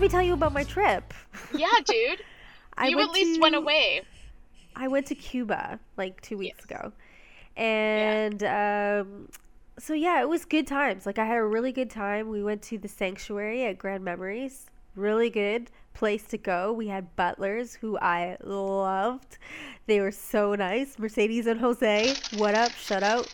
let me tell you about my trip. Yeah, dude. I you at least to, went away. I went to Cuba like two weeks ago, and um, so yeah, it was good times. Like I had a really good time. We went to the sanctuary at Grand Memories. Really good place to go. We had butlers who I loved. They were so nice. Mercedes and Jose, what up? Shut out.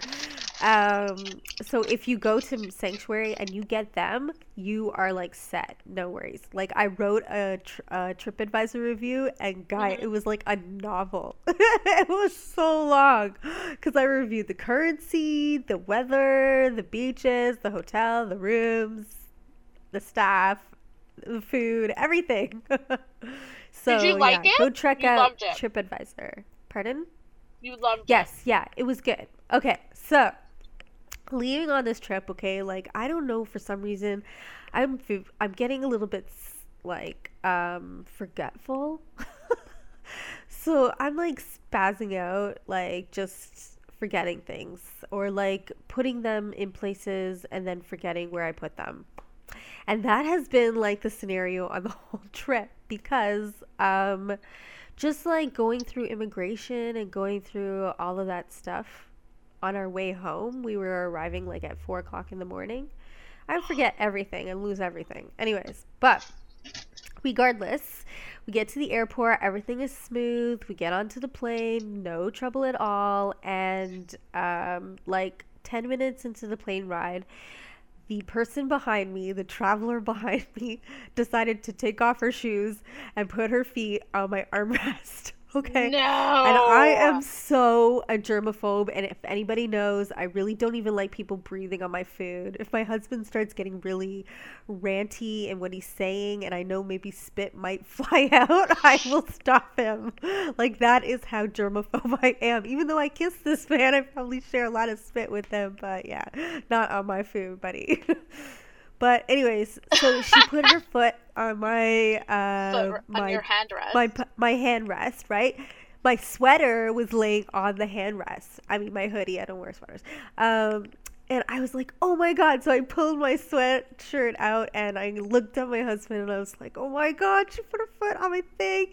Um, so if you go to Sanctuary and you get them, you are like set. No worries. Like I wrote a, tr- a TripAdvisor review, and guy, Mm-hmm. it was like a novel. it was so long because I reviewed the currency, the weather, the beaches, the hotel, the rooms, the staff, the food, everything. so Did you like yeah, it? go check You out? TripAdvisor. Pardon? You loved it. Yes, yeah, it was good. Okay, so leaving on this trip, okay, like I don't know for some reason, I'm I'm getting a little bit like um forgetful. so I'm like spazzing out, like just forgetting things or like putting them in places and then forgetting where I put them. And that has been like the scenario on the whole trip because um just like going through immigration and going through all of that stuff on our way home, we were arriving like at four o'clock in the morning. I forget everything and lose everything. Anyways, but regardless, we get to the airport, everything is smooth. We get onto the plane, no trouble at all. And um, like 10 minutes into the plane ride, the person behind me, the traveler behind me, decided to take off her shoes and put her feet on my armrest. Okay. No. And I am so a germaphobe. And if anybody knows, I really don't even like people breathing on my food. If my husband starts getting really ranty in what he's saying, and I know maybe spit might fly out, I will stop him. Like, that is how germaphobe I am. Even though I kiss this man, I probably share a lot of spit with him. But yeah, not on my food, buddy. But anyways, so she put her foot on my uh Foot- on my your hand rest. my p- my hand rest, right? My sweater was laying on the hand rest. I mean, my hoodie. I don't wear sweaters. Um, and I was like, "Oh my god!" So I pulled my sweatshirt out and I looked at my husband and I was like, "Oh my god, she put her foot on my thing!"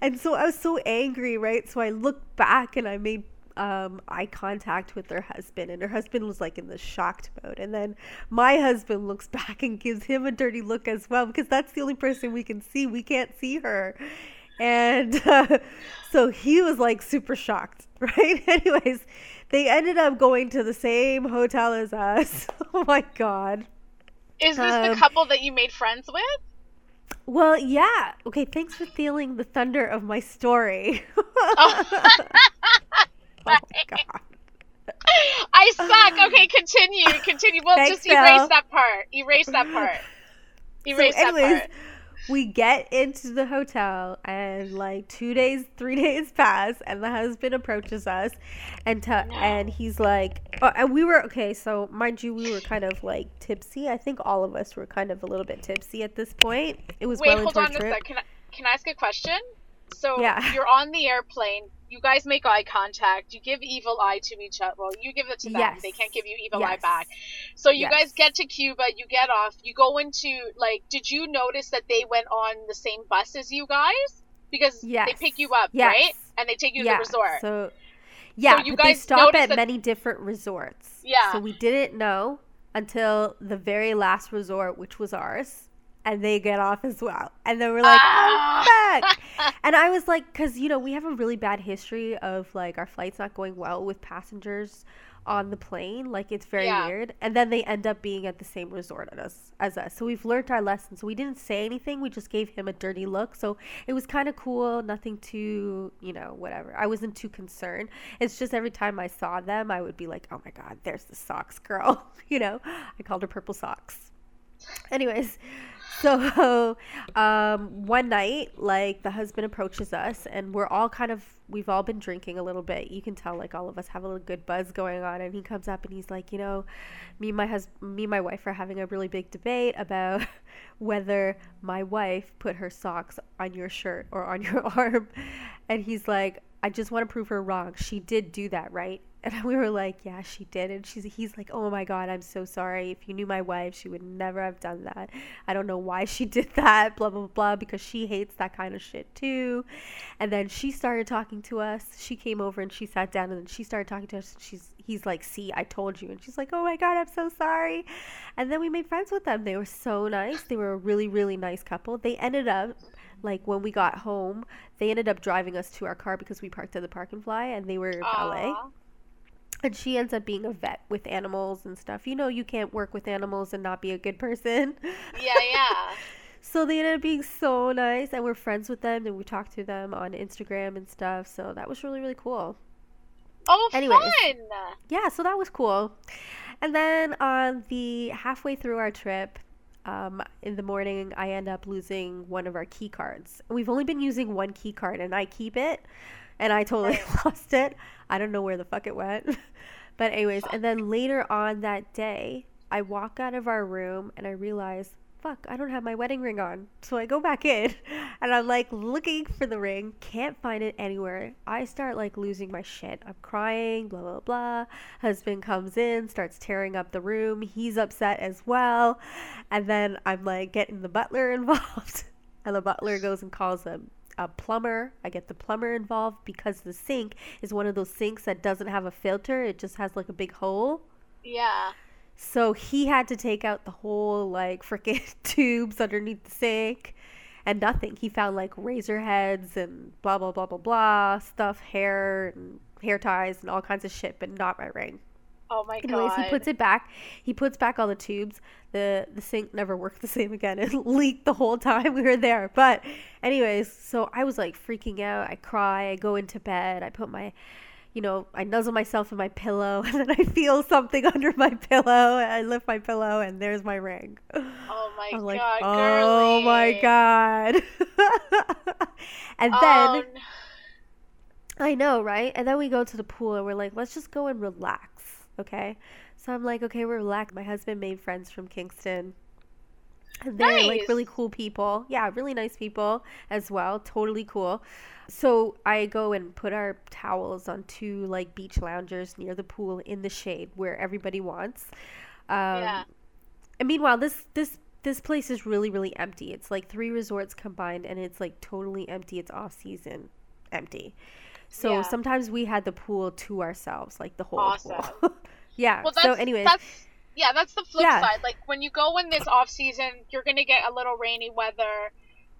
And so I was so angry, right? So I looked back and I made um, eye contact with her husband, and her husband was like in the shocked mode. And then my husband looks back and gives him a dirty look as well because that's the only person we can see. We can't see her. And uh, so he was like super shocked, right? Anyways, they ended up going to the same hotel as us. oh my God. Is this the um, couple that you made friends with? Well, yeah. Okay, thanks for stealing the thunder of my story. Oh. My God. I suck. Okay, continue. Continue. Well, Thanks, just erase Phil. that part. Erase that part. Erase so anyways, that part. we get into the hotel and like two days, three days pass, and the husband approaches us, and t- and he's like, oh, and we were okay. So mind you, we were kind of like tipsy. I think all of us were kind of a little bit tipsy at this point. It was Wait, well hold on a sec. Can I, can I ask a question? So Yeah. you're on the airplane. You guys make eye contact. You give evil eye to each other. Well, you give it to them. Yes. They can't give you evil eye back. So you Yes. guys get to Cuba. You get off. You go into like. Did you notice that they went on the same bus as you guys? Because they pick you up, Yes. right? And they take you to the resort. So yeah, you but they stop at that- many different resorts. Yeah. So we didn't know until the very last resort, which was ours. And they get off as well. And then we're like, Ah. oh, fuck. and I was like, because, you know, we have a really bad history of like our flights not going well with passengers on the plane. Like, it's very Yeah. weird. And then they end up being at the same resort as us. As us. So we've learned our lesson. So we didn't say anything. We just gave him a dirty look. So it was kind of cool. Nothing too, you know, whatever. I wasn't too concerned. It's just every time I saw them, I would be like, oh my God, there's the socks girl. you know, I called her purple socks. Anyways, so um, one night, like the husband approaches us, and we're all kind of we've all been drinking a little bit. You can tell, like all of us have a little good buzz going on. And he comes up and he's like, you know, me and my husband, me and my wife are having a really big debate about whether my wife put her socks on your shirt or on your arm. And he's like, I just want to prove her wrong. She did do that, right? And we were like, yeah, she did. And she's he's like, oh my god, I'm so sorry. If you knew my wife, she would never have done that. I don't know why she did that. Blah blah blah. Because she hates that kind of shit too. And then she started talking to us. She came over and she sat down and then she started talking to us. She's he's like, see, I told you. And she's like, oh my god, I'm so sorry. And then we made friends with them. They were so nice. They were a really really nice couple. They ended up like when we got home, they ended up driving us to our car because we parked at the park and fly and they were valet. And she ends up being a vet with animals and stuff. You know, you can't work with animals and not be a good person. Yeah, yeah. So they ended up being so nice, and we're friends with them, and we talked to them on Instagram and stuff. So that was really, really cool. Oh, Anyways. fun. Yeah, so that was cool. And then on the halfway through our trip, um, in the morning, I end up losing one of our key cards. We've only been using one key card, and I keep it, and I totally lost it. I don't know where the fuck it went. but, anyways, and then later on that day, I walk out of our room and I realize, fuck, I don't have my wedding ring on. So I go back in and I'm like looking for the ring, can't find it anywhere. I start like losing my shit. I'm crying, blah, blah, blah. Husband comes in, starts tearing up the room. He's upset as well. And then I'm like getting the butler involved. And the butler goes and calls a, a plumber. I get the plumber involved because the sink is one of those sinks that doesn't have a filter, it just has like a big hole. Yeah. So he had to take out the whole like freaking tubes underneath the sink and nothing. He found like razor heads and blah blah blah blah blah stuff, hair and hair ties and all kinds of shit, but not my ring. Oh my Anyways, god. he puts it back. He puts back all the tubes. The the sink never worked the same again. It leaked the whole time we were there. But anyways, so I was like freaking out. I cry. I go into bed. I put my you know, I nuzzle myself in my pillow and then I feel something under my pillow. I lift my pillow and there's my ring. oh my I'm like, god, oh my god. and then Oh, I know, right? And then we go to the pool and we're like, let's just go and relax, okay? So I'm like, okay, we're relaxed. My husband made friends from Kingston. And they're like really cool people. Yeah, really nice people as well. Totally cool. So I go and put our towels on two like beach loungers near the pool in the shade where everybody wants. Um, Yeah. And meanwhile, this this this place is really really empty. It's like three resorts combined, and it's like totally empty. It's off season, empty. So Yeah. sometimes we had the pool to ourselves, like the whole Awesome. pool. yeah. well, that's, so anyways, that's yeah, that's the flip Yeah. side. Like when you go in this off season, you're gonna get a little rainy weather.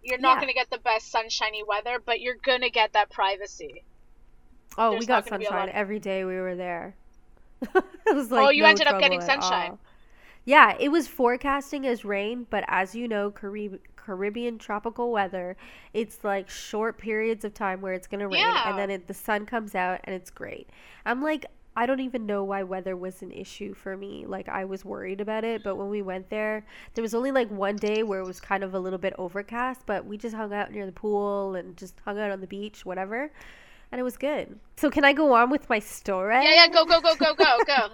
You're not Yeah. gonna get the best sunshiny weather, but you're gonna get that privacy. oh, there's we got gonna be a lot sunshine of- every day we were there. it was like Oh, you no ended up getting sunshine. all. Yeah, it was forecasting as rain, but as you know, Carib- Caribbean tropical weather, it's like short periods of time where it's gonna rain, Yeah. and then it, the sun comes out and it's great. I'm like, I don't even know why weather was an issue for me. Like I was worried about it, but when we went there, there was only like one day where it was kind of a little bit overcast, but we just hung out near the pool and just hung out on the beach, whatever. And it was good. So can I go on with my story? Yeah, yeah, go, go, go, go, go, go.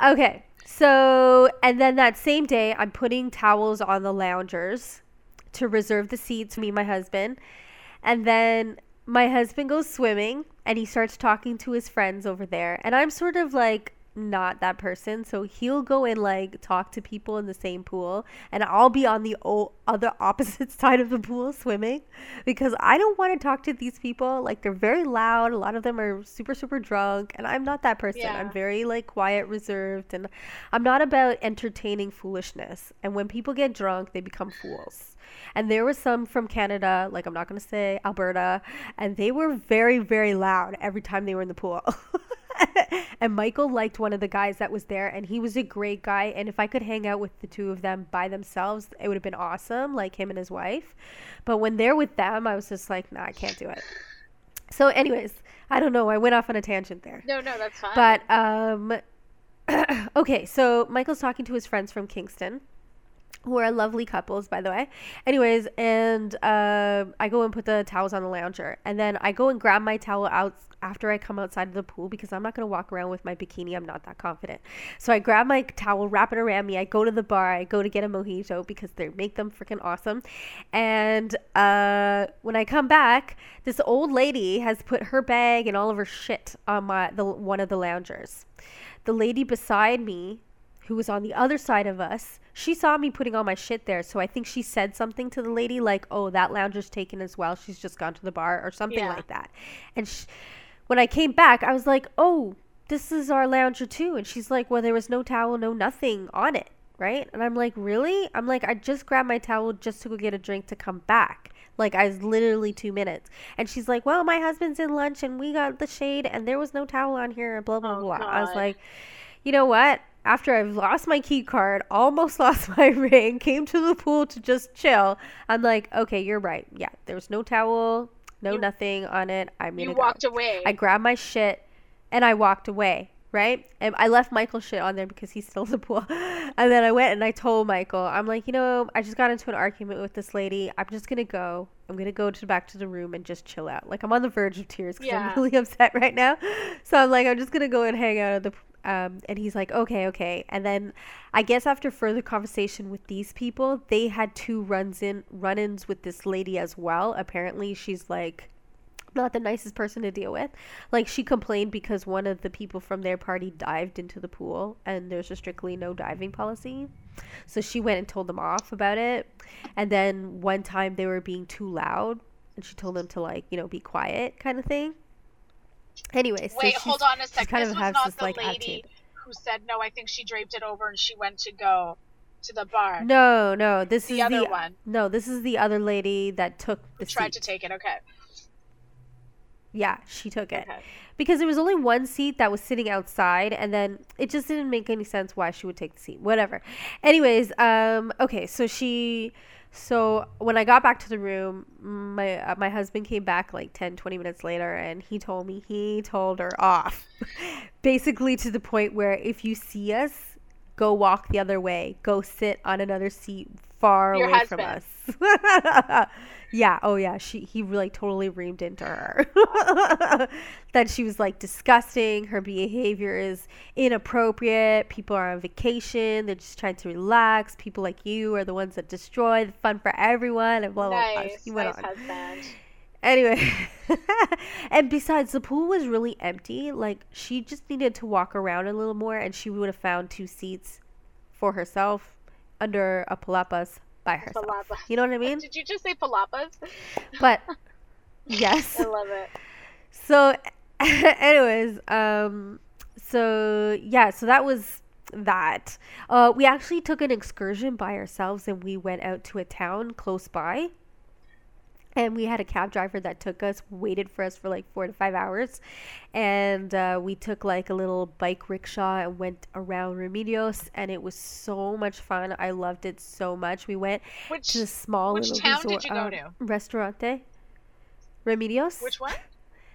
Okay. So, and then that same day, I'm putting towels on the loungers to reserve the seats, me and my husband. And then my husband goes swimming and he starts talking to his friends over there. And I'm sort of like not that person. So he'll go and like talk to people in the same pool. And I'll be on the o- other opposite side of the pool swimming because I don't want to talk to these people. Like they're very loud. A lot of them are super, super drunk. And I'm not that person. Yeah. I'm very like quiet, reserved. And I'm not about entertaining foolishness. And when people get drunk, they become fools. And there was some from Canada, like I'm not going to say Alberta, and they were very, very loud every time they were in the pool. and Michael liked one of the guys that was there, and he was a great guy. And if I could hang out with the two of them by themselves, it would have been awesome, like him and his wife. But when they're with them, I was just like, nah, I can't do it. So, anyways, I don't know. I went off on a tangent there. No, no, that's fine. But um okay, so Michael's talking to his friends from Kingston. Who are lovely couples, by the way. Anyways, and uh, I go and put the towels on the lounger, and then I go and grab my towel out after I come outside of the pool because I'm not gonna walk around with my bikini. I'm not that confident. So I grab my towel, wrap it around me. I go to the bar. I go to get a mojito because they make them freaking awesome. And uh, when I come back, this old lady has put her bag and all of her shit on my the one of the loungers. The lady beside me, who was on the other side of us, she saw me putting all my shit there. So I think she said something to the lady like, "Oh, that lounger's taken as well. She's just gone to the bar or something Yeah. like that." And sh when I came back, I was like, "Oh, this is our lounger too." And she's like, "Well, there was no towel, no nothing on it." Right? And I'm like, "Really?" I'm like, "I just grabbed my towel just to go get a drink to come back." Like I was literally two minutes, and she's like, "Well, my husband's in lunch, and we got the shade, and there was no towel on here, and blah blah Oh, blah." I was like, "You know what? After I've lost my key card, almost lost my ring, came to the pool to just chill, I'm like, okay, you're right. Yeah, there's no towel, no You- nothing on it. I'm gonna You go." walked away. I grabbed my shit and I walked away, right? And I left Michael's shit on there because he's still in the pool. And then I went and I told Michael, I'm like, you know, I just got into an argument with this lady. I'm just gonna go. I'm gonna go to back to the room and just chill out. Like I'm on the verge of tears because Yeah. I'm really upset right now. So I'm like, I'm just gonna go and hang out at the. Um, and he's like, okay, okay. And then I guess after further conversation with these people, they had two runs in run-ins with this lady as well. Apparently, she's like not the nicest person to deal with. Like she complained because one of the people from their party dived into the pool and there's a strictly no diving policy. So she went and told them off about it. And then one time they were being too loud and she told them to like, you know, be quiet kind of thing. Anyway, so Wait, hold on a second. kind This of was not this the like lady attitude. who said no. I think she draped it over and she went to go to the bar. No, no, this is The is other the one. No, this is the other lady that took the tried seat. to take it. Okay. Yeah, she took it. Okay. because there was only one seat that was sitting outside and then it just didn't make any sense why she would take the seat whatever anyways um okay so she so when i got back to the room my uh, my husband came back like 10 20 minutes later and he told me he told her off. Basically to the point where if you see us go walk the other way. Go sit on another seat far Your away husband. from us yeah oh yeah she he really totally reamed into her that she was like disgusting her behavior is inappropriate people are on vacation they're just trying to relax people like you are the ones that destroy the fun for everyone and blah blah blah nice. He went Nice on. husband. Anyway, and besides, the pool was really empty. Like, she just needed to walk around a little more, and she would have found two seats for herself under a palapas by herself. You know what I mean? Did you just say palapas? But yes. I love it. So, anyways, um, so yeah, so that was that. Uh, we actually took an excursion by ourselves, and we went out to a town close by. And we had a cab driver that took us, waited for us for like four to five hours. And uh, we took like a little bike rickshaw and went around Remedios. And it was so much fun. I loved it so much. We went Which to this small which little town did you go um, to? Restaurante. Remedios? which one?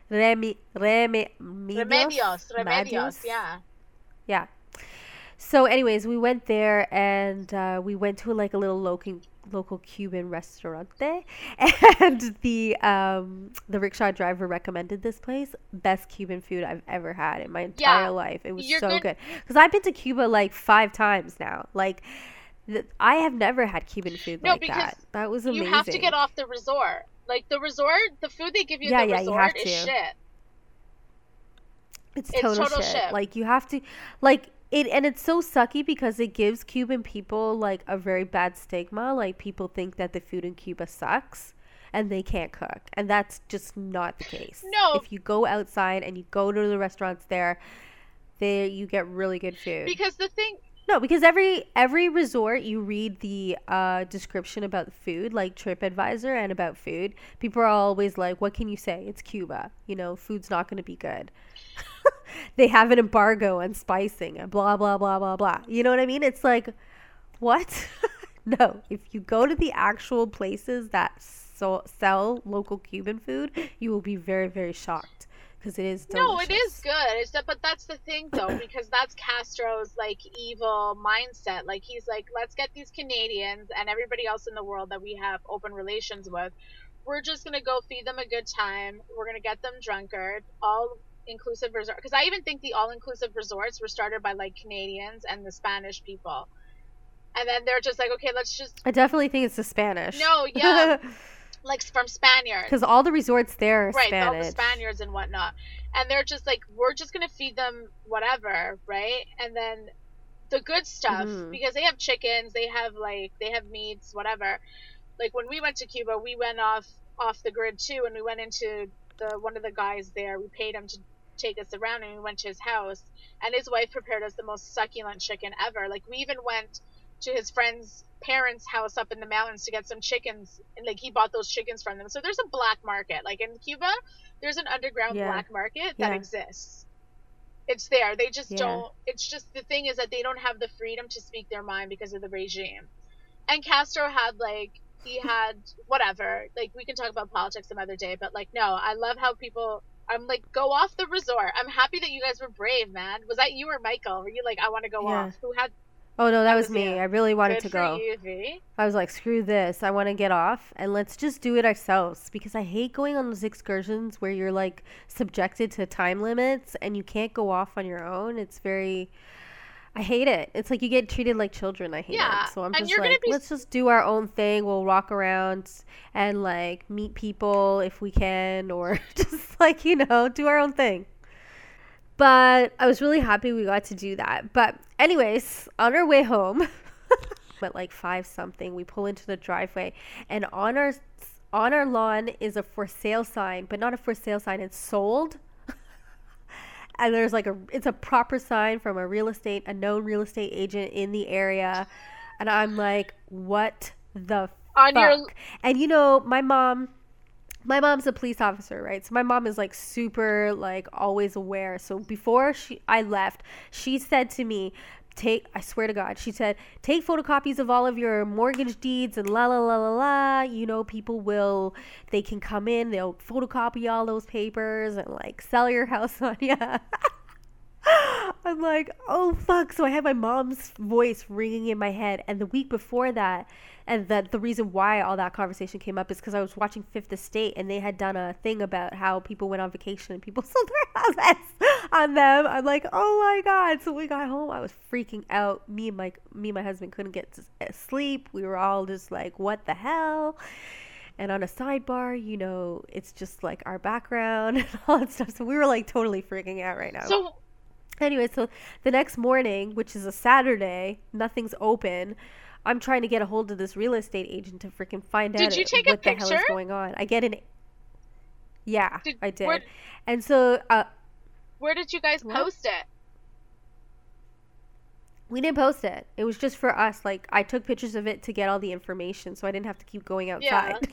Remi, Remi, Remedios. Remedios. Yeah. Yeah. So, anyways, we went there and uh, we went to like a little local local Cuban restaurante, and the um the rickshaw driver recommended this place. Best Cuban food I've ever had in my entire Yeah, life. It was so good- good because I've been to Cuba like five times now. Like. th- I have never had Cuban food No, like that. That was amazing. You have to get off the resort. Like the resort, the food they give you Yeah, at the yeah, you resort have is to. shit. It's It's total, total shit. shit. Like you have to like it and it's so sucky because it gives Cuban people like a very bad stigma. Like people think that the food in Cuba sucks and they can't cook. And that's just not the case. No. If you go outside and you go to the restaurants there, there you get really good food. Because the thing, No, because every every resort you read the uh, description about food, like TripAdvisor and about food. People are always like, "What can you say? It's Cuba. You know, food's not going to be good. they have an embargo on spicing and blah blah blah blah blah. You know what I mean? It's like, what? no, if you go to the actual places that so- sell local Cuban food, you will be very very shocked because it is No, it is good. It's that, but that's the thing though, because that's Castro's like evil mindset. Like he's like, let's get these Canadians and everybody else in the world that we have open relations with. We're just gonna go feed them a good time. We're gonna get them drunkard. All inclusive resort. Because I even think the all inclusive resorts were started by like Canadians and the Spanish people. And then they're just like, okay, let's just I definitely think it's the Spanish. No, yeah. like from Spaniards. Because all the resorts there are right, all the Spaniards and whatnot, and they're just like, we're just gonna feed them whatever, right? And then the good stuff Mhm. because they have chickens, they have like they have meats, whatever. Like when we went to Cuba, we went off off the grid too, and we went into the one of the guys there. We paid him to take us around, and we went to his house, and his wife prepared us the most succulent chicken ever. Like we even went to his friend's parents' house up in the mountains to get some chickens and like he bought those chickens from them. So there's a black market. Like in Cuba, there's an underground Yeah. black market that Yeah. exists. It's there. They just Yeah. don't it's just the thing is that they don't have the freedom to speak their mind because of the regime. And Castro had like he had whatever. Like we can talk about politics some other day, but like no, I love how people I'm like, go off the resort. I'm happy that you guys were brave, man. Was that you or Michael? Were you like, I want to go Yeah. off? Who had oh no, that, That was, was me. you. I really wanted good to go. you? I was like, screw this. I want to get off and let's just do it ourselves because I hate going on those excursions where you're like subjected to time limits and you can't go off on your own. It's very. I hate it. It's like you get treated like children. I hate Yeah, it. So I'm just like, be- let's just do our own thing. We'll walk around and like meet people if we can, or just like, you know, do our own thing. But I was really happy we got to do that. But, anyways, on our way home, at like five something, we pull into the driveway, and on our on our lawn is a for sale sign, but not a for sale sign. It's sold. And there's like a it's a proper sign from a real estate a known real estate agent in the area, and I'm like, what the On your fuck? And you know, my mom my mom's a police officer, right? So my mom is like super like always aware. So before she I left, she said to me, take I swear to God, she said, take photocopies of all of your mortgage deeds and la la la la la. You know, people will they can come in, they'll photocopy all those papers and like sell your house on you. I'm like, oh fuck. So I had my mom's voice ringing in my head. And the week before that, and that the reason why all that conversation came up is because I was watching Fifth Estate and they had done a thing about how people went on vacation and people sold their houses on them. I'm like, oh my god. So we got home. I was freaking out. Me and my me and my husband couldn't get to sleep. We were all just like, what the hell? And on a sidebar, you know, it's just like our background and all that stuff. So we were like totally freaking out right now. so Anyway, so the next morning, which is a Saturday, nothing's open. I'm trying to get a hold of this real estate agent to freaking find Did out you take a what the hell is going on. I get an Yeah, Did- I did. where- and so uh where did you guys What? post it? we didn't post it. It was just for us. Like I took pictures of it to get all the information so I didn't have to keep going outside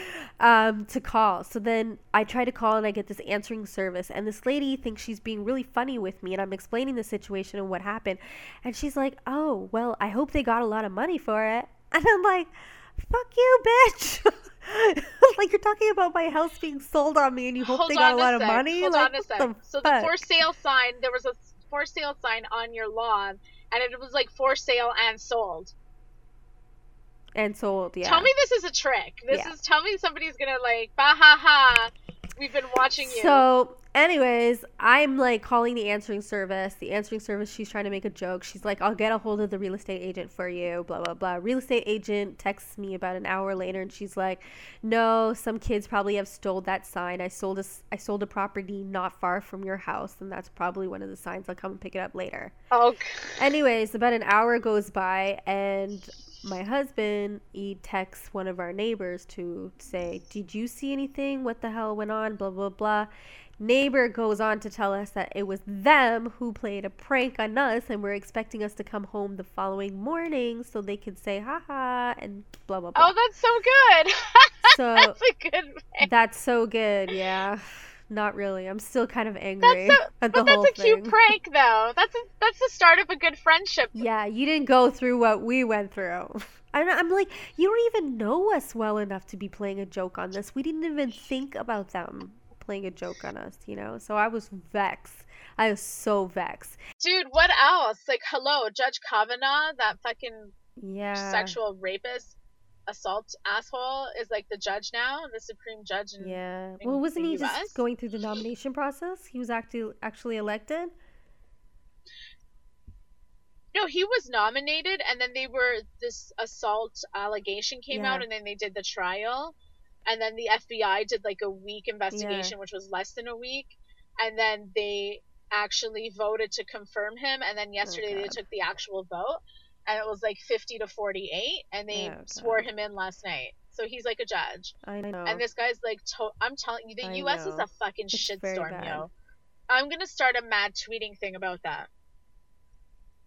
um to call. So then I try to call and I get this answering service and this lady thinks she's being really funny with me and I'm explaining the situation and what happened. And she's like, "Oh, well, I hope they got a lot of money for it." And I'm like, "Fuck you, bitch." like you're talking about my house being sold on me and you hope Hold they got a lot a of money? Hold like, on a sec. the so the for sale sign, there was a for sale sign on your lawn, and it was like for sale and sold. and sold, yeah. Tell me this is a trick. This Yeah. is tell me somebody's gonna like bah ha ha. We've been watching you. So, anyways, I'm like calling the answering service. The answering service, she's trying to make a joke. She's like, I'll get a hold of the real estate agent for you, blah, blah, blah. Real estate agent texts me about an hour later and she's like, No, some kids probably have stole that sign. I sold a, I sold a property not far from your house, and that's probably one of the signs. I'll come and pick it up later. oh, g- Anyways, about an hour goes by, and my husband he texts one of our neighbors to say, "Did you see anything? What the hell went on?" Blah blah blah. Neighbor goes on to tell us that it was them who played a prank on us, and were expecting us to come home the following morning so they could say "ha ha" and blah blah blah. oh, that's so good. so that's a good. prank. that's so good, yeah. Not really. I'm still kind of angry That's so, at the but whole that's a cute thing. prank, though. That's a, that's the start of a good friendship. Yeah, you didn't go through what we went through. And I'm like, you don't even know us well enough to be playing a joke on this. We didn't even think about them playing a joke on us, you know. So I was vexed. I was so vexed. Dude, what else? Like, hello, Judge Kavanaugh, that fucking Yeah. sexual rapist, assault asshole, is like the judge now, the supreme judge. Yeah. Well, wasn't he US? just going through the nomination process? He was actually actually elected. No, he was nominated, and then they were this assault allegation came Yeah. out, and then they did the trial, and then the FBI did like a week investigation, which was less than a week, and then they actually voted to confirm him, and then yesterday they took the actual vote, and it was like fifty to forty eight, and they Oh, swore him in last night. So he's like a judge, I know. and this guy's like, to- I'm telling you, the I U.S. is a fucking shitstorm, yo. I'm gonna start a mad tweeting thing about that.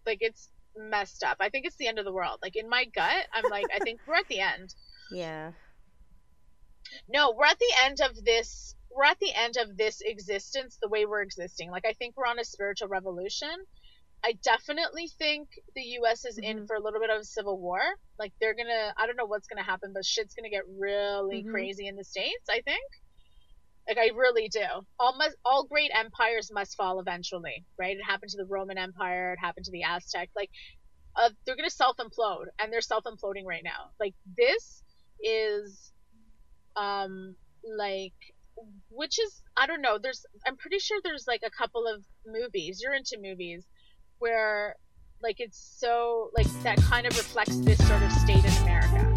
Like it's messed up. I think it's the end of the world. Like in my gut, I'm like, I think we're at the end. yeah. No, we're at the end of this. We're at the end of this existence the way we're existing. Like I think we're on a spiritual revolution. I definitely think the U.S. is in Mhm. for a little bit of a civil war. Like they're gonna. I don't know what's gonna happen, but shit's gonna get really Mhm. crazy in the states. I think. Like I really do. All must, all great empires must fall eventually, right? It happened to the Roman Empire. It happened to the Aztec. Like, uh, they're gonna self implode, and they're self imploding right now. Like this is, um, like, which is I don't know. There's I'm pretty sure there's like a couple of movies. You're into movies where like it's so like that kind of reflects this sort of state in America.